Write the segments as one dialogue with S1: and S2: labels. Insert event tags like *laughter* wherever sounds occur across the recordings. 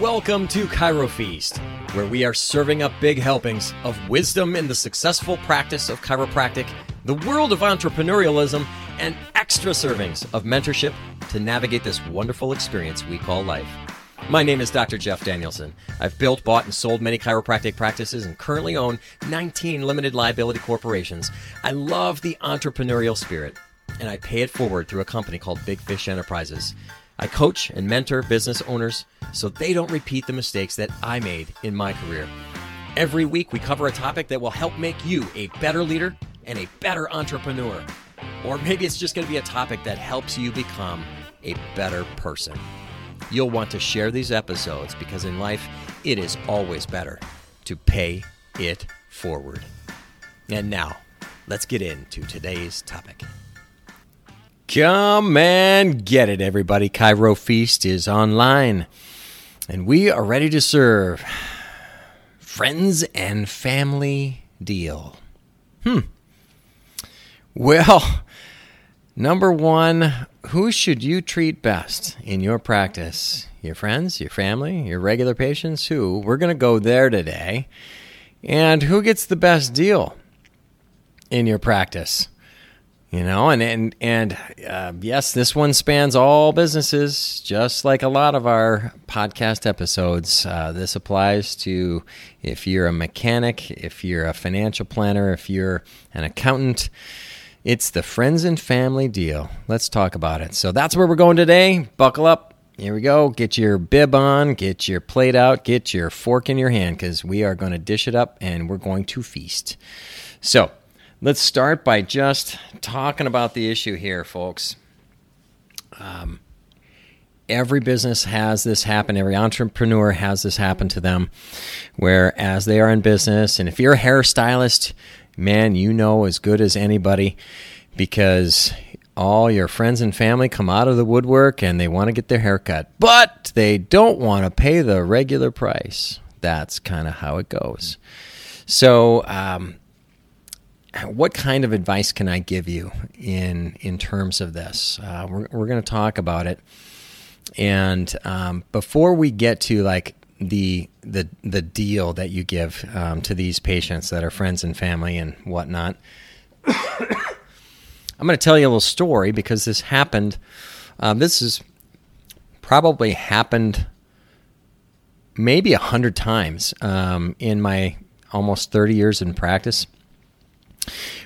S1: Welcome to Chiro Feast, where we are serving up big helpings of wisdom in the successful practice of chiropractic, the world of entrepreneurialism, and extra servings of mentorship to navigate this wonderful experience we call life. My name is Dr. Jeff Danielson. I've built, bought, and sold many chiropractic practices and currently own 19 limited liability corporations. I love the entrepreneurial spirit, and I pay it forward through a company called Big Fish Enterprises. I coach and mentor business owners so they don't repeat the mistakes that I made in my career. Every week, we cover a topic that will help make you a better leader and a better entrepreneur. Or maybe it's just going to be a topic that helps you become a better person. You'll want to share these episodes because in life, it is always better to pay it forward. And now, let's get into today's topic. Come and get it, everybody. Chiro Feast is online, and we are ready to serve. Friends and family deal. Hmm. Well, number one, who should you treat best in your practice? Your friends, your family, your regular patients? Who? We're going to go there today. And who gets the best deal in your practice? You know, and and and uh, yes, this one spans all businesses, just like a lot of our podcast episodes. Uh, this applies to if you're a mechanic, if you're a financial planner, if you're an accountant. It's the friends and family deal. Let's talk about it. So that's where we're going today. Buckle up. Here we go. Get your bib on, get your plate out, get your fork in your hand because we are going to dish it up and we're going to feast. So, Let's start by just talking about the issue here, folks. Um, every business has this happen. Every entrepreneur has this happen to them, where as they are in business, and if you're a hairstylist, man, you know as good as anybody because all your friends and family come out of the woodwork and they want to get their hair cut, but they don't want to pay the regular price. That's kind of how it goes. So, um, what kind of advice can I give you in in terms of this? Uh, we're we're going to talk about it, and um, before we get to like the the the deal that you give um, to these patients that are friends and family and whatnot, *coughs* I'm going to tell you a little story because this happened. Um, this has probably happened maybe a hundred times um, in my almost 30 years in practice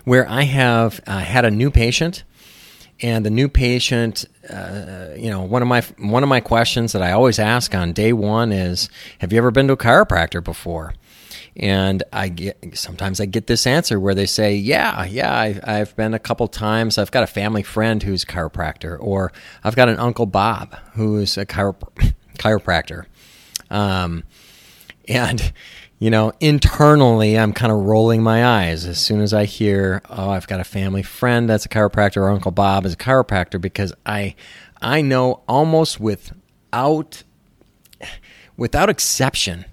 S1: where I have uh, had a new patient, and the new patient, uh, you know, one of my one of my questions that I always ask on day one is, "Have you ever been to a chiropractor before?" And I get sometimes I get this answer where they say, "Yeah, yeah, I, I've been a couple times. I've got a family friend who's a chiropractor, or I've got an uncle Bob who's a chirop- *laughs* chiropractor." Um, and you know, internally, I'm kind of rolling my eyes as soon as I hear, "Oh, I've got a family friend that's a chiropractor, or Uncle Bob is a chiropractor," because I, I know almost without, without exception,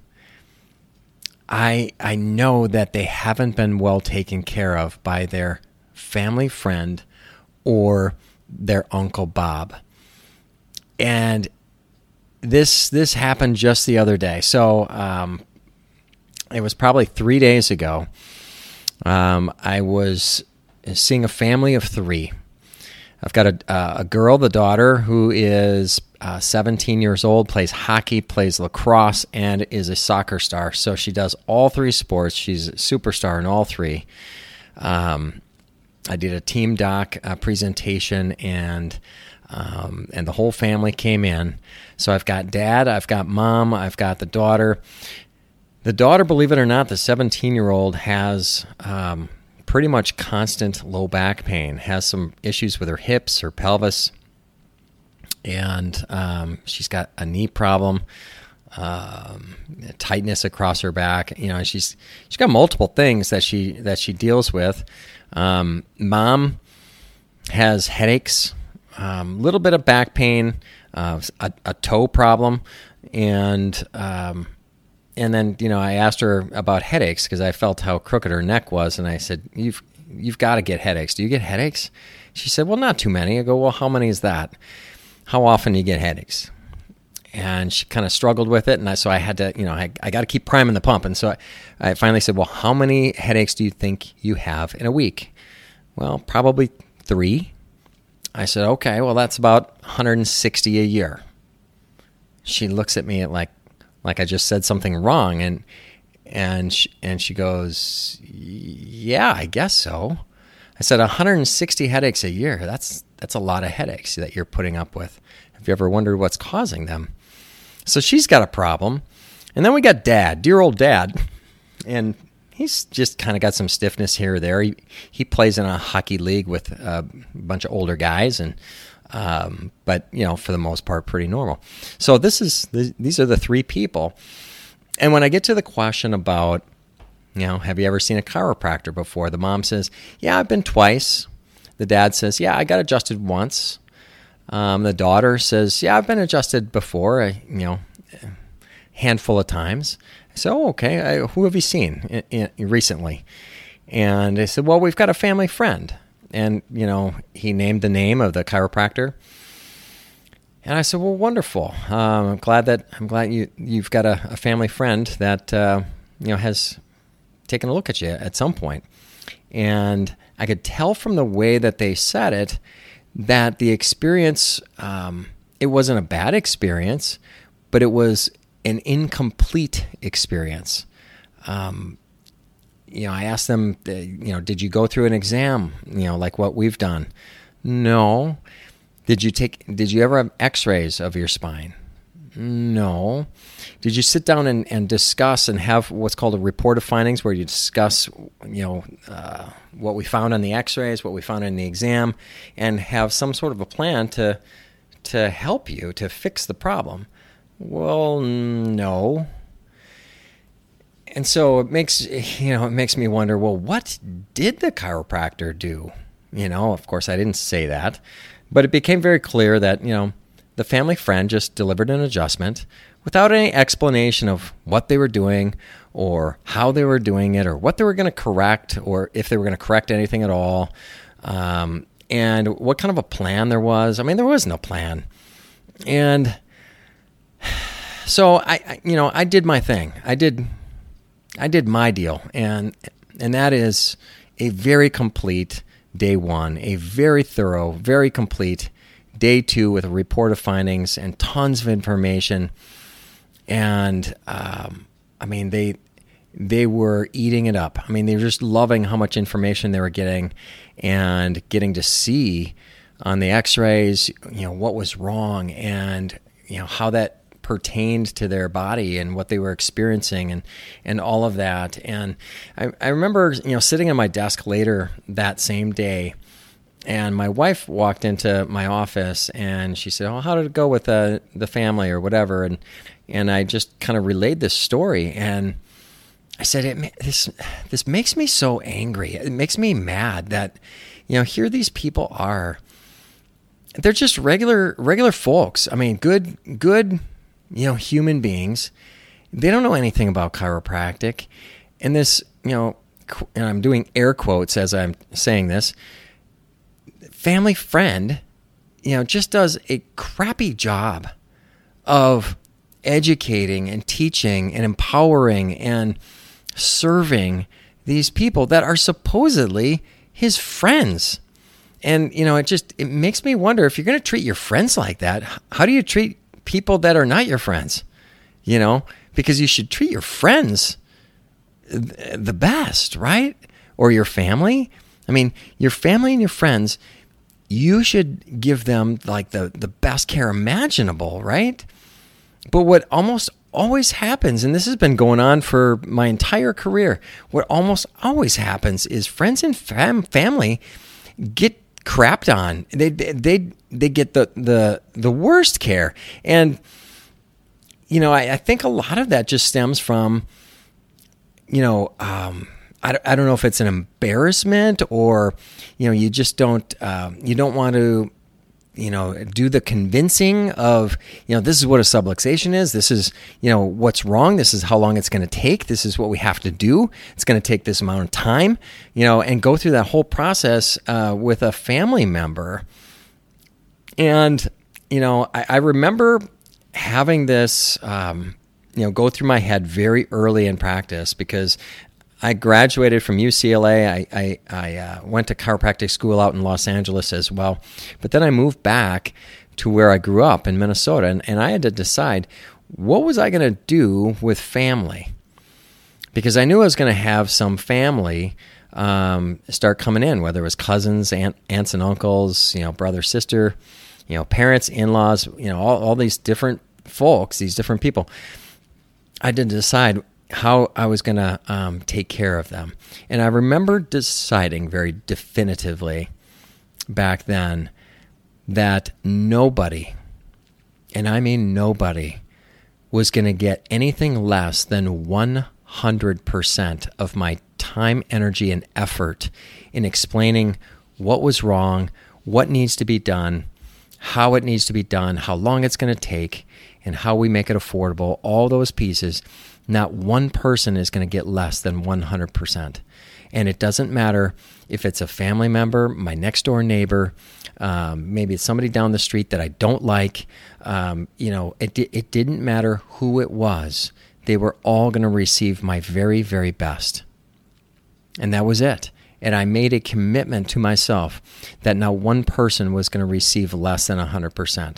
S1: I I know that they haven't been well taken care of by their family friend or their Uncle Bob, and this this happened just the other day. So um, it was probably three days ago. Um, I was seeing a family of three. I've got a, uh, a girl, the daughter, who is uh, 17 years old, plays hockey, plays lacrosse, and is a soccer star. So she does all three sports. She's a superstar in all three. Um, I did a team doc uh, presentation, and um, and the whole family came in. So I've got dad, I've got mom, I've got the daughter, the daughter, believe it or not, the 17 year old has um, pretty much constant low back pain, has some issues with her hips, her pelvis, and um, she's got a knee problem. Um, tightness across her back. You know, she's she's got multiple things that she that she deals with. Um, mom has headaches, a um, little bit of back pain, uh, a, a, toe problem, and um, and then you know I asked her about headaches because I felt how crooked her neck was, and I said, "You've you've got to get headaches. Do you get headaches?" She said, "Well, not too many." I go, "Well, how many is that? How often do you get headaches?" and she kind of struggled with it. And I, so I had to, you know, I, I got to keep priming the pump. And so I, I finally said, well, how many headaches do you think you have in a week? Well, probably three. I said, okay, well, that's about 160 a year. She looks at me at like, like I just said something wrong. And, and she, and she goes, yeah, I guess so. I said 160 headaches a year. That's that's a lot of headaches that you're putting up with. Have you ever wondered what's causing them? So she's got a problem. And then we got dad, dear old dad. And he's just kind of got some stiffness here or there. He, he plays in a hockey league with a bunch of older guys and um, but you know for the most part pretty normal. So this is these are the three people. And when I get to the question about you know, have you ever seen a chiropractor before? The mom says, Yeah, I've been twice. The dad says, Yeah, I got adjusted once. Um, the daughter says, Yeah, I've been adjusted before, uh, you know, handful of times. I said, Oh, okay. I, who have you seen in, in, recently? And they said, Well, we've got a family friend. And, you know, he named the name of the chiropractor. And I said, "Well, wonderful. Um, I'm glad that I'm glad you you've got a, a family friend that uh, you know has taken a look at you at some point. And I could tell from the way that they said it that the experience, um, it wasn't a bad experience, but it was an incomplete experience. Um, you know, I asked them, uh, you know, did you go through an exam, you know, like what we've done? No. Did you take, did you ever have x rays of your spine? No. Did you sit down and, and discuss and have what's called a report of findings where you discuss, you know, uh, what we found on the x-rays, what we found in the exam, and have some sort of a plan to, to help you to fix the problem? Well, no. And so it makes, *laughs* you know, it makes me wonder, well, what did the chiropractor do? You know, of course, I didn't say that, but it became very clear that, you know, the family friend just delivered an adjustment without any explanation of what they were doing or how they were doing it or what they were going to correct or if they were going to correct anything at all um, and what kind of a plan there was. I mean, there was no plan. And *sighs* so I, you know, I did my thing. I did I did my deal and and that is a very complete day 1, a very thorough, very complete day two with a report of findings and tons of information. And um, I mean, they they were eating it up. I mean, they were just loving how much information they were getting and getting to see on the X-rays, you know, what was wrong and you know how that pertained to their body and what they were experiencing and and all of that. And I, I remember, you know, sitting at my desk later that same day and my wife walked into my office and she said, "Oh, how did it go with uh, the family or whatever?" And and I just kind of relayed this story, and I said, it, "This this makes me so angry. It makes me mad that you know here these people are. They're just regular regular folks. I mean, good good you know human beings. They don't know anything about chiropractic, and this you know." And I'm doing air quotes as I'm saying this family friend, you know, just does a crappy job of educating and teaching and empowering and serving these people that are supposedly his friends. And you know, it just it makes me wonder if you're going to treat your friends like that, how do you treat people that are not your friends? You know, because you should treat your friends the best, right? Or your family. I mean, your family and your friends, you should give them like the, the best care imaginable, right? But what almost always happens, and this has been going on for my entire career, what almost always happens is friends and fam- family get crapped on. They they they get the the the worst care, and you know I, I think a lot of that just stems from you know. Um, I, I don't know if it's an embarrassment or you know you just don't uh, you don't want to you know do the convincing of you know this is what a subluxation is this is you know what's wrong this is how long it's going to take this is what we have to do it's going to take this amount of time you know and go through that whole process uh, with a family member. And you know I, I remember having this, um, you know, go through my head very early in practice because I graduated from UCLA. I, I, I uh, went to chiropractic school out in Los Angeles as well. But then I moved back to where I grew up in Minnesota. And, and I had to decide what was I going to do with family? Because I knew I was going to have some family um, start coming in, whether it was cousins, aunt, aunts and uncles, you know, brother, sister, you know, parents, in laws, you know, all, all these different folks, these different people. I did decide how I was going to um, take care of them. And I remember deciding very definitively back then that nobody, and I mean nobody, was going to get anything less than 100% of my time, energy, and effort in explaining what was wrong, what needs to be done, how it needs to be done, how long it's going to take, and how we make it affordable, all those pieces. Not one person is going to get less than 100%. And it doesn't matter if it's a family member, my next door neighbor, um, maybe it's somebody down the street that I don't like. Um, you know, it, it didn't matter who it was. They were all going to receive my very, very best. And that was it. And I made a commitment to myself that now one person was going to receive less than 100%.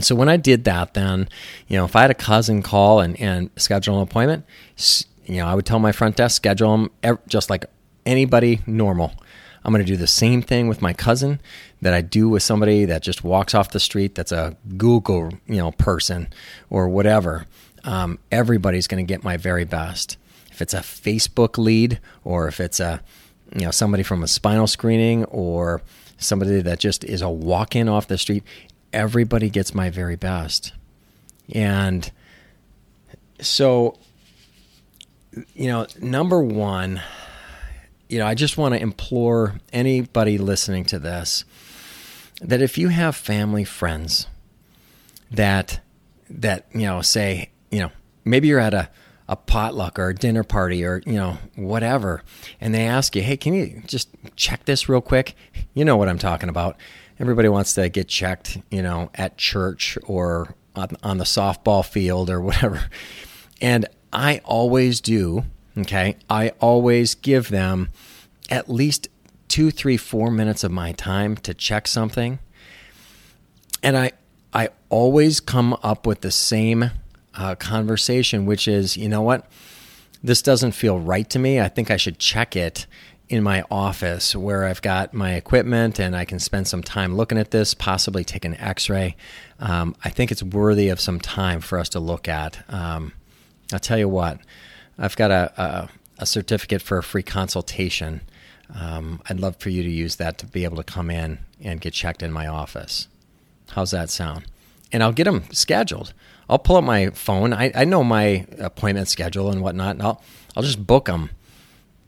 S1: And so when I did that, then, you know, if I had a cousin call and, and schedule an appointment, you know, I would tell my front desk, schedule them just like anybody normal. I'm going to do the same thing with my cousin that I do with somebody that just walks off the street that's a Google, you know, person or whatever. Um, everybody's going to get my very best. If it's a Facebook lead or if it's a, you know, somebody from a spinal screening or somebody that just is a walk in off the street, everybody gets my very best. And so, you know, number one, you know, I just want to implore anybody listening to this that if you have family friends that that you know say you know maybe you're at a a potluck or a dinner party or you know whatever and they ask you hey can you just check this real quick you know what i'm talking about everybody wants to get checked you know at church or on, on the softball field or whatever and i always do okay i always give them at least two, three, four minutes of my time to check something. And I, I always come up with the same uh, conversation, which is, you know what? This doesn't feel right to me. I think I should check it in my office where I've got my equipment and I can spend some time looking at this, possibly take an x ray. Um, I think it's worthy of some time for us to look at. Um, I'll tell you what, I've got a, a, a certificate for a free consultation um, I'd love for you to use that to be able to come in and get checked in my office. How's that sound? And I'll get them scheduled. I'll pull up my phone. I, I know my appointment schedule and whatnot. And I'll I'll just book them,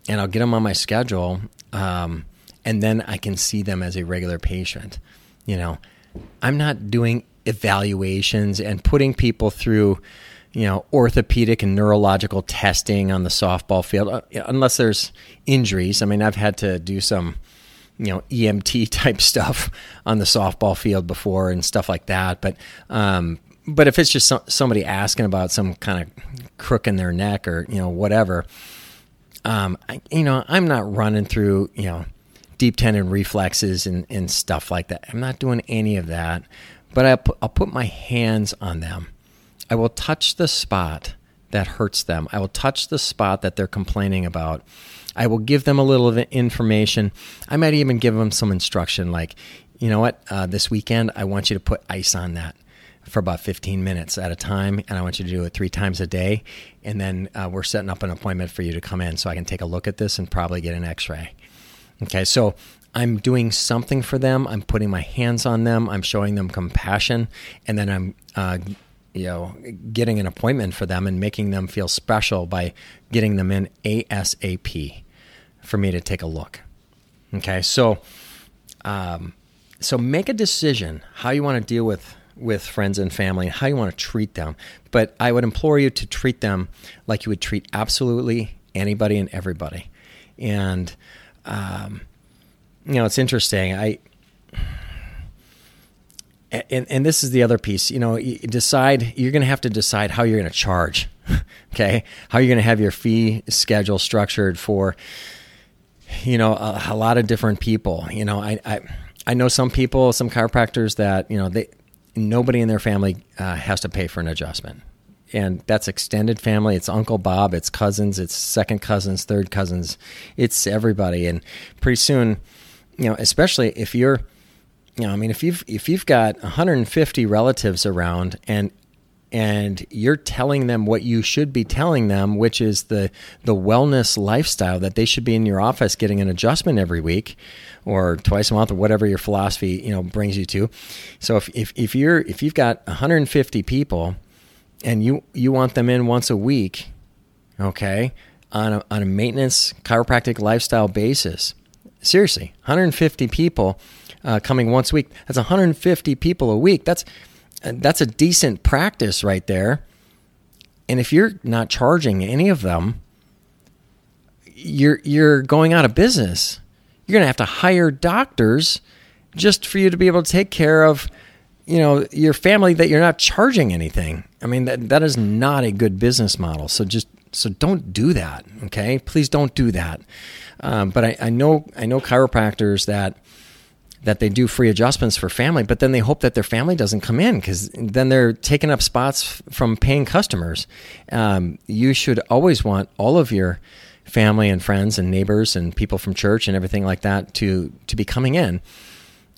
S1: and I'll get them on my schedule, um, and then I can see them as a regular patient. You know, I'm not doing evaluations and putting people through you know, orthopedic and neurological testing on the softball field, uh, unless there's injuries. I mean, I've had to do some, you know, EMT *laughs* type stuff on the softball field before and stuff like that. But, um, but if it's just some, somebody asking about some kind of crook in their neck or you know whatever, um, I, you know, I'm not running through you know deep tendon reflexes and, and stuff like that. I'm not doing any of that. But I put, I'll put my hands on them I will touch the spot that hurts them. I will touch the spot that they're complaining about. I will give them a little of information. I might even give them some instruction like, you know what, uh, this weekend, I want you to put ice on that for about 15 minutes at a time, and I want you to do it three times a day. And then uh, we're setting up an appointment for you to come in so I can take a look at this and probably get an x ray. Okay, so I'm doing something for them. I'm putting my hands on them. I'm showing them compassion, and then I'm uh, you know, getting an appointment for them and making them feel special by getting them in ASAP for me to take a look. Okay, so um, so make a decision how you want to deal with with friends and family, and how you want to treat them. But I would implore you to treat them like you would treat absolutely anybody and everybody. And um, you know, it's interesting. I and, and this is the other piece. You know, you decide you're going to have to decide how you're going to charge. *laughs* okay, how you're going to have your fee schedule structured for, you know, a, a lot of different people. You know, I, I I know some people, some chiropractors that you know they nobody in their family uh, has to pay for an adjustment. And that's extended family. It's Uncle Bob, it's cousins, it's second cousins, third cousins, it's everybody. And pretty soon, you know, especially if you're you know, I mean, if you've if you've got 150 relatives around and and you're telling them what you should be telling them, which is the the wellness lifestyle that they should be in your office getting an adjustment every week or twice a month or whatever your philosophy you know brings you to. So if if, if you're if you've got 150 people and you you want them in once a week, okay, on a, on a maintenance chiropractic lifestyle basis, seriously, 150 people uh, coming once a week. That's 150 people a week. That's that's a decent practice right there. And if you're not charging any of them, you're you're going out of business. You're going to have to hire doctors just for you to be able to take care of you know your family that you're not charging anything. I mean that that is not a good business model. So just so don't do that. Okay, please don't do that. Um, but I, I know I know chiropractors that that they do free adjustments for family, but then they hope that their family doesn't come in because then they're taking up spots from paying customers. Um, you should always want all of your family and friends and neighbors and people from church and everything like that to to be coming in.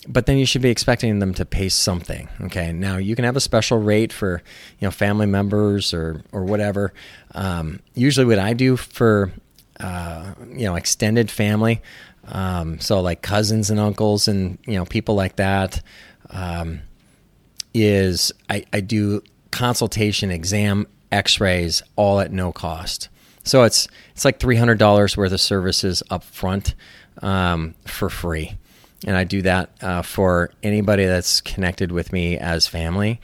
S1: But then you should be expecting them to pay something. Okay. Now you can have a special rate for you know family members or or whatever. Um, usually, what I do for uh, you know extended family, um, so like cousins and uncles and you know people like that um, is I, I do consultation, exam, X-rays, all at no cost. So it's it's like three hundred dollars worth of services up front um, for free, and I do that uh, for anybody that's connected with me as family.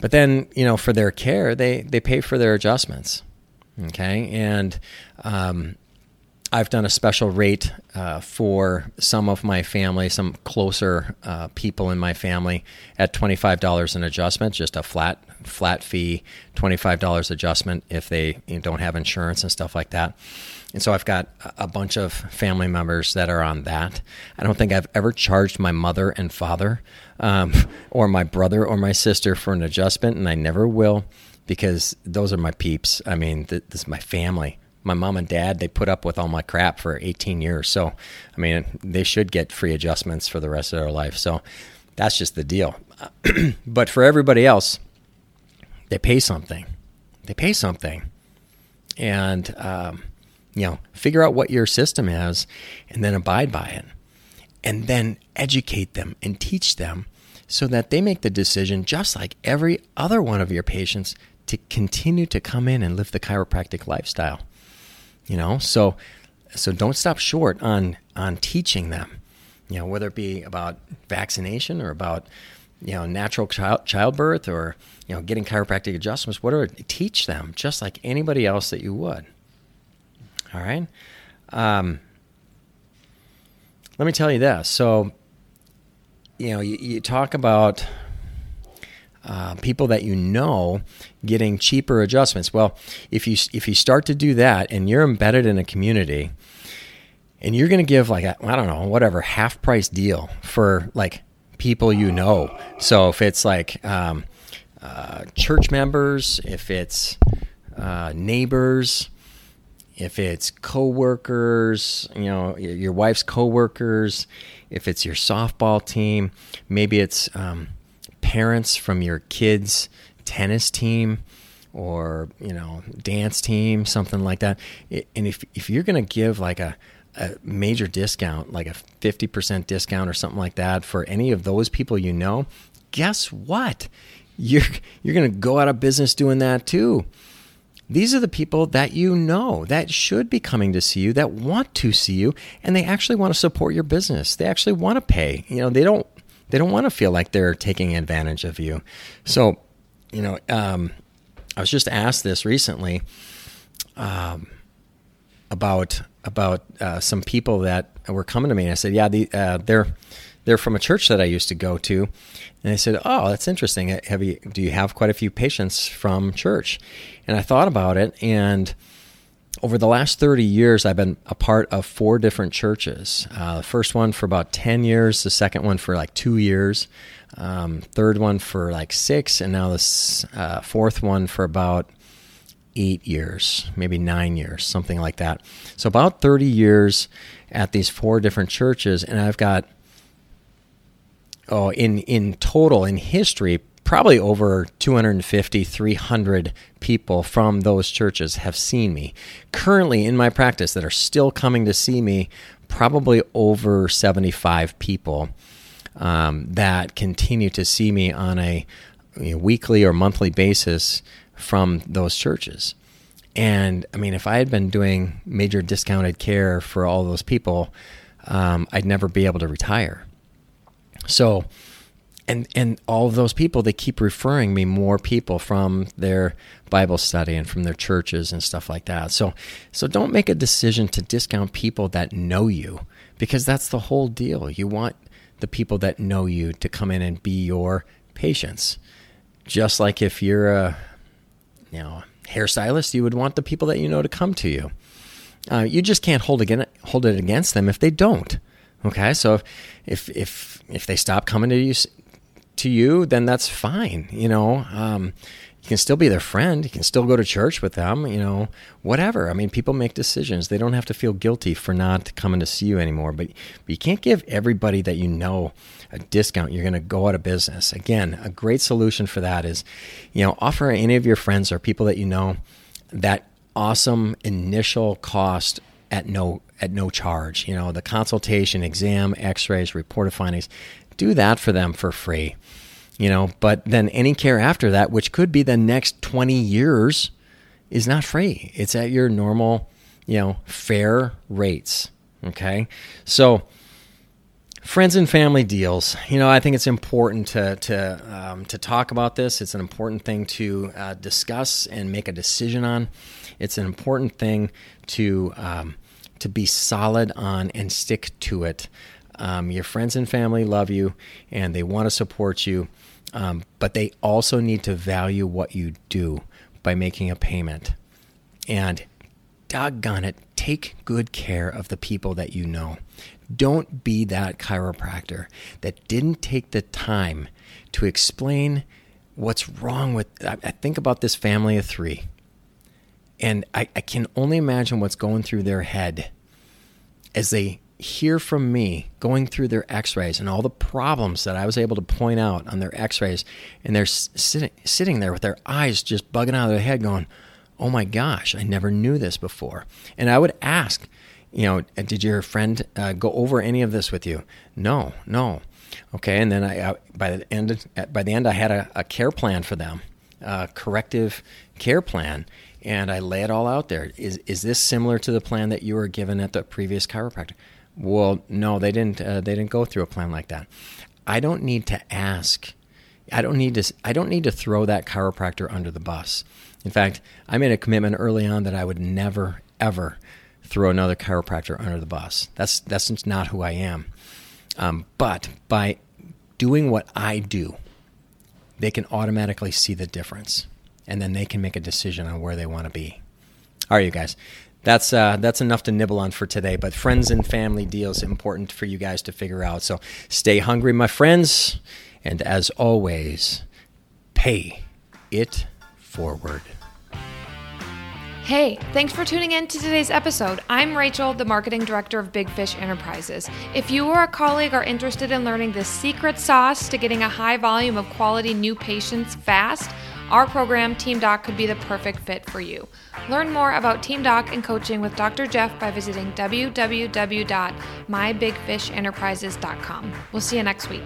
S1: But then you know for their care, they they pay for their adjustments. Okay, and um, I've done a special rate uh, for some of my family, some closer uh, people in my family, at twenty five dollars an adjustment, just a flat flat fee, twenty five dollars adjustment if they you know, don't have insurance and stuff like that. And so I've got a bunch of family members that are on that. I don't think I've ever charged my mother and father, um, *laughs* or my brother or my sister for an adjustment, and I never will because those are my peeps. I mean, th- this is my family my mom and dad they put up with all my crap for 18 years. So i mean they should get free adjustments for the rest of their life. So that's just the deal. *clears throat* But for everybody else they pay something. They pay something. And um, you know figure out what your system is and then abide by it. And then educate them and teach them so that they make the decision just like every other one of your patients to continue to come in and live the chiropractic lifestyle you know? So so don't stop short on on teaching them you know whether it be about vaccination or about you know natural child, childbirth or you know getting chiropractic adjustments whatever teach them just like anybody else that you would. All right? Um, let me tell you this. So you know you, you talk about uh, people that you know getting cheaper adjustments. Well, if you if you start to do that and you're embedded in a community, and you're going to give like I don't know whatever half price deal for like people you know. So if it's like um, uh, church members, if it's uh, neighbors, if it's coworkers, you know your wife's coworkers, if it's your softball team, maybe it's um, parents from your kids' tennis team or you know dance team, something like that. And if if you're going to give like a a major discount, like a 50% discount or something like that for any of those people you know, guess what? You're you're going to go out of business doing that too. These are the people that you know that should be coming to see you, that want to see you, and they actually want to support your business. They actually want to pay. You know, they don't they don't want to feel like they're taking advantage of you. So, you know, um, I was just asked this recently um, about about uh, some people that were coming to me. And I said, yeah, the, uh, they're they're from a church that I used to go to, and they said, "Oh, that's interesting. Have you do you have quite a few patients from church?" And I thought about it, and over the last 30 years, I've been a part of four different churches. Uh, the first one for about 10 years, the second one for like two years, um, third one for like six, and now this uh, fourth one for about eight years, maybe nine years, something like that. So about 30 years at these four different churches, and I've got oh in in total in history probably over 250 300 people from those churches have seen me currently in my practice that are still coming to see me probably over 75 people um, that continue to see me on a you know, weekly or monthly basis from those churches. And I mean, if I had been doing major discounted care for all those people, um, I'd never be able to retire. So, and and all of those people, they keep referring me more people from their Bible study and from their churches and stuff like that. So, so don't make a decision to discount people that know you because that's the whole deal. You want the people that know you to come in and be your patients. Just like if you're a you know hairstylist, you would want the people that you know to come to you. Uh, you just can't hold again hold it against them if they don't. Okay, so if if if they stop coming to you to you, then that's fine. You know, um, you can still be their friend. You can still go to church with them. You know, whatever. I mean, people make decisions. They don't have to feel guilty for not coming to see you anymore. But, but you can't give everybody that you know a discount. You're going to go out of business. Again, a great solution for that is, you know, offer any of your friends or people that you know that awesome initial cost at no at no charge. You know, the consultation, exam, X-rays, report of findings. Do that for them for free you know but then any care after that which could be the next 20 years is not free. It's at your normal you know fair rates okay? So friends and family deals you know i think it's important to to um, to talk about this. It's an important thing to uh, discuss and make a decision on. It's an important thing to um, to be solid on and stick to it um, your friends and family love you and they want to support you um, but they also need to value what you do by making a payment. And doggone it, take good care of the people that you know. Don't be that chiropractor that didn't take the time to explain what's wrong with. I, I think about this family of three, and I, I can only imagine what's going through their head as they hear from me going through their x-rays and all the problems that I was able to point out on their x-rays and they're sitting sitting there with their eyes just bugging out of their head going, "Oh my gosh, I never knew this before." And I would ask, you know, did your friend uh, go over any of this with you? No, no. Okay, and then I, I by the end by the end I had a, a care plan for them, a corrective care plan, and I lay it all out there. Is is this similar to the plan that you were given at the previous chiropractor? Well, no, they didn't. Uh, they didn't go through a plan like that. I don't need to ask. I don't need to. I don't need to throw that chiropractor under the bus. In fact, I made a commitment early on that I would never, ever throw another chiropractor under the bus. That's that's not who I am. Um, but by doing what I do, they can automatically see the difference, and then they can make a decision on where they want to be. All right, you guys that's uh, that's enough to nibble on for today. But friends and family deals important for you guys to figure out. So stay hungry, my friends, and as always, pay it forward.
S2: Hey, thanks for tuning in to today's episode. I'm Rachel, the marketing director of Big Fish Enterprises. If you or a colleague are interested in learning the secret sauce to getting a high volume of quality new patients fast our program, Team Doc, could be the perfect fit for you. Learn more about Team Doc and coaching with Dr. Jeff by visiting www.mybigfishenterprises.com. We'll see you next week.